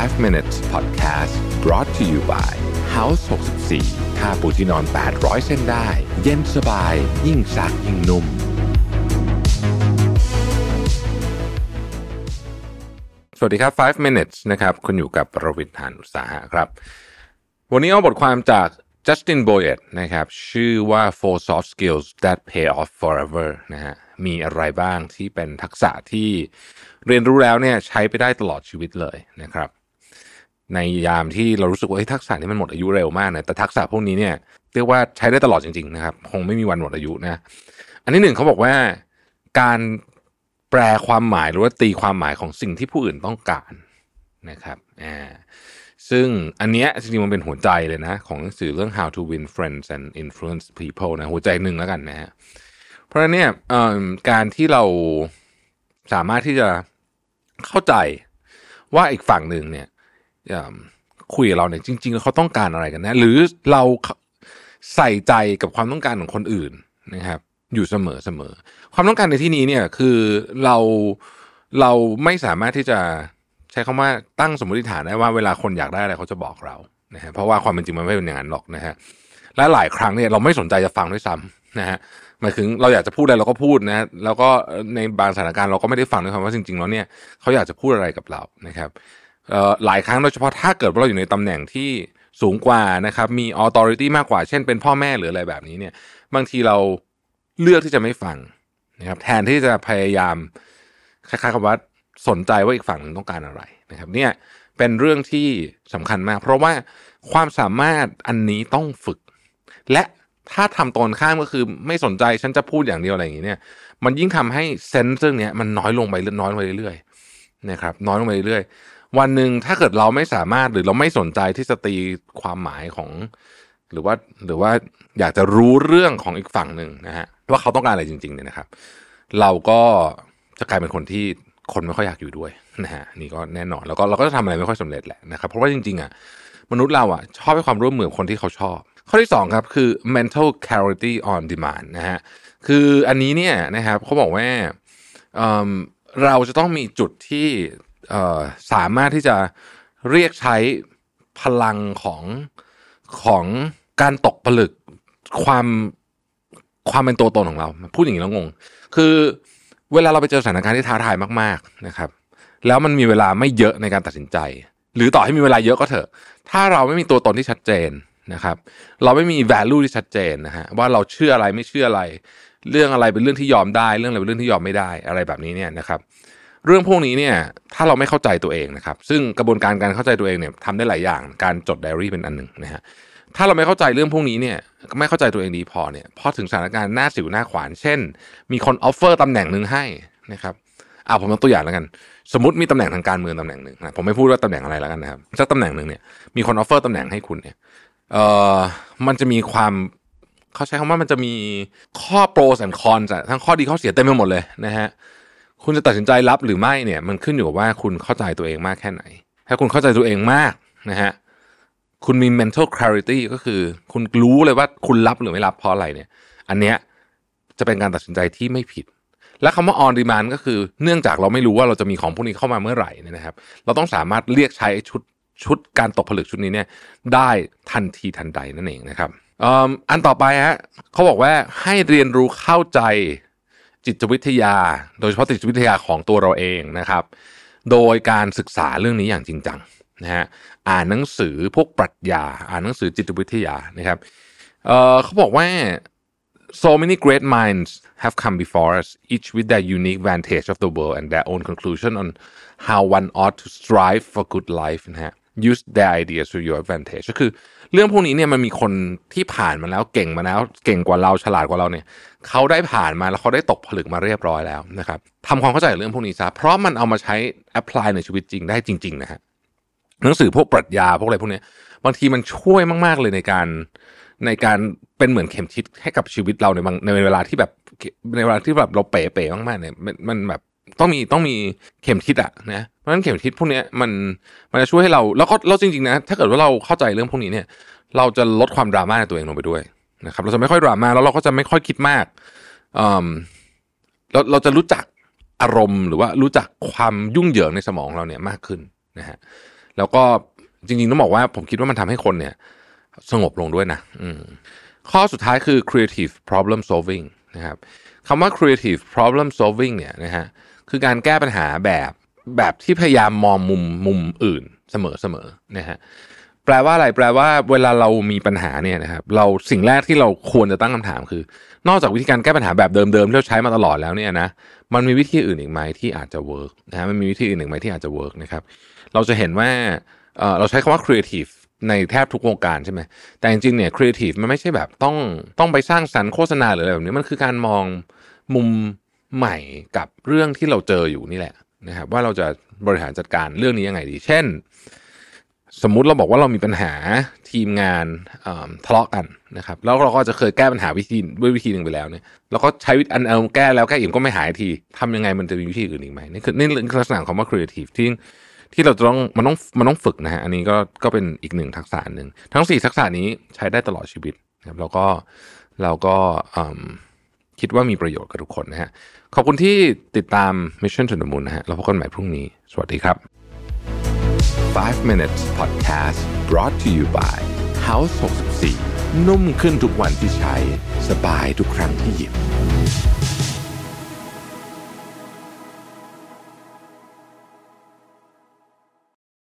5 minutes podcast brought to you by House 64ค่าปูที่นอน 800 เส้นได้ เย็นสบาย ยิ่งซักยิ่งนุ่ม สวัสดีครับ 5 minutes นะครับ คุณอยู่กับประวิทยานอุตสาหะครับ วันนี้เอาบทความจาก Justin Boyett นะครับ ชื่อว่า four soft skills that pay off forever นะฮะ มีอะไรบ้างที่เป็นทักษะที่เรียนรู้แล้วเนี่ยใช้ไปได้ตลอดชีวิตเลยนะครับ ในยามที่เรารู้สึกว่าทักษะนี้มันหมดอายุเร็วมากนะแต่ทักษะพวกนี้เนี่ยเรียกว่าใช้ได้ตลอดจริงๆนะครับคงไม่มีวันหมดอายุนะ อันที่หนึ่งเขาบอกว่าการแปลความหมายหรือว่าตีความหมายของสิ่งที่ผู้อื่นต้องการนะครับอ่าซึ่งอันเนี้ยจริงๆมันเป็นหัวใจเลยนะ ของหนังสือเรื่อง how to win friends and influence people นะหัวใจหนึ่งแล้วกันนะฮะเพราะฉะนั้นเนี่ยเอ่อการที่เราสามารถที่จะเข้าใจว่าอีกฝั่งหนึ่งเนี่ยเคุยกับเราเนี่ยจริง ๆ เขาต้องการอะไรกันนะ หรือเราใส่ใจกับความต้องการของคนอื่นนะครับ อยู่เสมอเสมอความต้องการในที่นี้เนี่ยคือเราเราไม่สามารถที่จะใช้คำว่าตั้งสมมติฐานได้ว่าเวลาคนอยากได้อะไรเขาจะบอกเรานะฮะเพราะว่าความเป็นจริงมันไม่เป็นอย่างนั้นหรอกนะฮะและหลายครั้งเนี่ยเราไม่สนใจจะฟังด้วยซ้ำนะฮะหมายถึงเราอยากจะพูดอะไรเราก็พูดนะแล้วก็ในบางสถานการณ์เราก็ไม่ได้ฟังด้วยความว่าจริงๆแล้วเนี่ยเขาอยากจะพูดอะไรกับเรานะครับ หลายครั้งโดยเฉพาะถ้าเกิดว่าเราอยู่ในตำแหน่งที่สูงกว่านะครับมี authority มากกว่า เช่นเป็นพ่อแม่หรืออะไรแบบนี้เนี่ยบางทีเราเลือกที่จะไม่ฟังนะครับแทนที่จะพยายามคล้ายๆกับว่าสนใจว่าอีกฝั่งหนึ่งต้องการอะไรนะครับเนี่ยเป็นเรื่องที่สำคัญมาก เพราะว่าความสามารถอันนี้ต้องฝึก และถ้าทำตรงข้ามก็คือไม่สนใจฉันจะพูดอย่างเดียวอะไรอย่างนี้เนี่ยมันยิ่งทำให้เซนส์เรื่องนี้มันน้อยลงไปน้อยลงไปเรื่อยๆนะครับน้อยลงไปเรื่อยๆ วันหนึ่งถ้าเกิดเราไม่สามารถหรือเราไม่สนใจที่จะตีความหมายของ หรือว่าหรือว่าอยากจะรู้เรื่องของอีกฝั่งหนึ่งนะฮะว่าเขาต้องการอะไรจริงๆเนี่ยนะครับ เราก็จะกลายเป็นคนที่คนไม่ค่อยอยากอยู่ด้วยนะฮะนี่ก็แน่นอนแล้วก็เราก็จะทำอะไรไม่ค่อยสำเร็จแหละนะครับ เพราะว่าจริงๆอะมนุษย์เราอะชอบให้ความร่วมมือกับคนที่เขาชอบ ข้อที่สองครับคือ mental clarity on demand นะฮะคืออันนี้เนี่ยนะครับเขาบอกว่าเเราจะต้องมีจุดที่ สามารถที่จะเรียกใช้พลังของของการตกผลึกความความเป็นตัวตนของเรา พูดอย่างนี้แล้วงง คือเวลาเราไปเจอสถานการณ์ที่ท้าทายมาก ๆนะครับ แล้วมันมีเวลาไม่เยอะในการตัดสินใจ หรือต่อให้มีเวลาเยอะก็เถอะ ถ้าเราไม่มีตัวตนที่ชัดเจนนะครับ เราไม่มี value ที่ชัดเจนนะฮะว่าเราเชื่ออะไรไม่เชื่ออะไร เรื่องอะไรเป็นเรื่องที่ยอมได้ เรื่องอะไรเป็นเรื่องที่ยอมไม่ได้อะไรแบบนี้เนี่ยนะครับ เรื่องพวกนี้เนี่ยถ้าเราไม่เข้าใจตัวเองนะครับ ซึ่งกระบวนการการเข้าใจตัวเองเนี่ยทำได้หลายอย่างการจดไดอารี่เป็นอันหนึ่งนะฮะถ้าเราไม่เข้าใจเรื่องพวกนี้เนี่ยไม่เข้าใจตัวเองดีพอเนี่ยพอถึงสถานการณ์หน้าสิ่วหน้าขวาน เช่น มีคน offer ตำแหน่งหนึ่งให้นะครับเอาผมยกตัวอย่างแล้วกัน สมมติมีตำแหน่งทางการเมืองตำแหน่งหนึ่งนะผมไม่พูดว่าตำแหน่งอะไรแล้วกันนะครับสักตำแหน่งหนึ่งเนี่ยมีคน offer ตำแหน่งให้คุณเนี่ยเอ่อมันจะมีความเขาใช้คำว่ามันจะมีข้อ pro and con ทั้งข้อดีข้อเสียเต็มไปหมดเลยนะฮะ คุณจะตัดสินใจรับหรือไม่เนี่ย มันขึ้นอยู่กับว่าคุณเข้าใจตัวเองมากแค่ไหน ถ้าคุณเข้าใจตัวเองมากนะฮะคุณมี mental clarity ก็คือ คุณรู้เลยว่าคุณรับหรือไม่รับเพราะอะไรเนี่ย อันเนี้ยจะเป็นการตัดสินใจที่ไม่ผิด และคำว่า on demand ก็คือเนื่องจากเราไม่รู้ว่าเราจะมีของพวกนี้เข้ามาเมื่อไหร่เนี่ยนะครับ เราต้องสามารถเรียกใช้ชุดชุดการตกผลึกชุดนี้เนี่ย ได้ทันทีทันใดนั่นเองนะครับอันต่อไปฮะเขาบอกว่าให้เรียนรู้เข้าใจ จิตวิทยา โดยเฉพาะจิตวิทยาของตัวเราเองนะครับ โดยการศึกษาเรื่องนี้อย่างจริงจังนะฮะอ่านหนังสือพวกปรัชญา อ่านหนังสือจิตวิทยานะครับเเขาบอกว่า so many great minds have come before us each with their unique vantage of the world and their own conclusion on how one ought to strive for good life นะฮะ use their ideas to your advantage ก็คือเรื่องพวกนี้เนี่ยมันมีคนที่ผ่านมาแล้วเก่งมาแล้ว เก่งกว่าเราฉลาดกว่าเราเนี่ยเขาได้ผ่านมาแล้วเขาได้ตกผลึกมาเรียบร้อยแล้วนะครับทำความเข้าใจเรื่องพวกนี้ซะเพราะมันเอามาใช้ apply ในชีวิตจริงได้จริง ๆ นะฮะหนังสือพวกปรัชญาพวกอะไรพวกนี้บางทีมันช่วยมาก ๆ เลยในการในการเป็นเหมือนเข็มทิศให้กับชีวิตเราในบางในเวลาที่แบบในเวลาที่แบบเราเป๋ๆมากๆเนี่ยมันมันแบบต้องมีต้องมีเข็มทิศอะนะ เพราะฉะนั้นเข็มทิศพวกนี้มันมันจะช่วยให้เราแล้วก็เราจริงๆนะ ถ้าเกิดว่าเราเข้าใจเรื่องพวกนี้เนี่ย เราจะลดความดราม่าในตัวเองลงไปด้วยนะครับเราจะไม่ค่อยดราม่าแล้วเราก็จะไม่ค่อยคิดมากอืมเราเราจะรู้จักอารมณ์ หรือว่ารู้จักความยุ่งเหยิงในสมองเราเนี่ยมากขึ้นนะฮะแล้วก็จริงๆต้องบอกว่าผมคิดว่ามันทำให้คนเนี่ยสงบลงด้วยนะอืข้อสุดท้ายคือ creative problem solving นะครับคำว่า creative problem solving เนี่ยนะฮะคือการแก้ปัญหาแบบ แบบที่พยายามมองมุมมุมอื่นเสมอเสมอนะฮะแปลว่าอะไรแปลว่าเวลาเรามีปัญหาเนี่ยนะครับเราสิ่งแรกที่เราควรจะตั้งคำถามคือ นอกจากวิธีการแก้ปัญหาแบบเดิมๆที่เราใช้มาตลอดแล้วเนี่ยนะมันมีวิธีอื่นอีกไหมที่อาจจะ work นะฮะมันมีวิธีอื่นอีกไหมที่อาจจะ work นะครับเราจะเห็นว่าเราใช้คำว่า creative ในแทบทุกวงการใช่ไหมแต่จริงๆเนี่ย creative มันไม่ใช่แบบต้องต้องไปสร้างสรรค์โฆษณาหรืออะไรแบบนี้มันคือการมองมุมใหม่กับเรื่องที่เราเจออยู่นี่แหละ นะครับว่าเราจะบริหารจัดการเรื่องนี้ยังไงดี เช่น สมมุติเราบอกว่าเรามีปัญหาทีมงานทะเลาะกันนะครับ แล้วเราก็จะเคยแก้ปัญหาวิธีด้วยวิธีหนึ่งไปแล้วเนี่ยเราก็ใช้วิธีอันเอาแก้แล้วแก้อีกก็ไม่หายทีทำยังไงมันจะมีวิธีอื่นอีกไหมนี่คือนี่คือลักษณะของว่า creative ที่ที่เราต้องมันต้องมันต้องฝึกนะฮะอันนี้ก็ก็เป็นอีกหนึ่งทักษะหนึ่งทั้งสี่ทักษะนี้ใช้ได้ตลอดชีวิตครับแล้วก็เราก็ คิดว่ามีประโยชน์กับทุกคนนะฮะขอบคุณที่ติดตาม Mission to the Moon นะฮะเราพบกันใหม่พรุ่งนี้ สวัสดีครับ 5 minutes podcast brought to you by House 64 นุ่มขึ้นทุกวันที่ใช้ สบายทุกครั้งที่หยิบ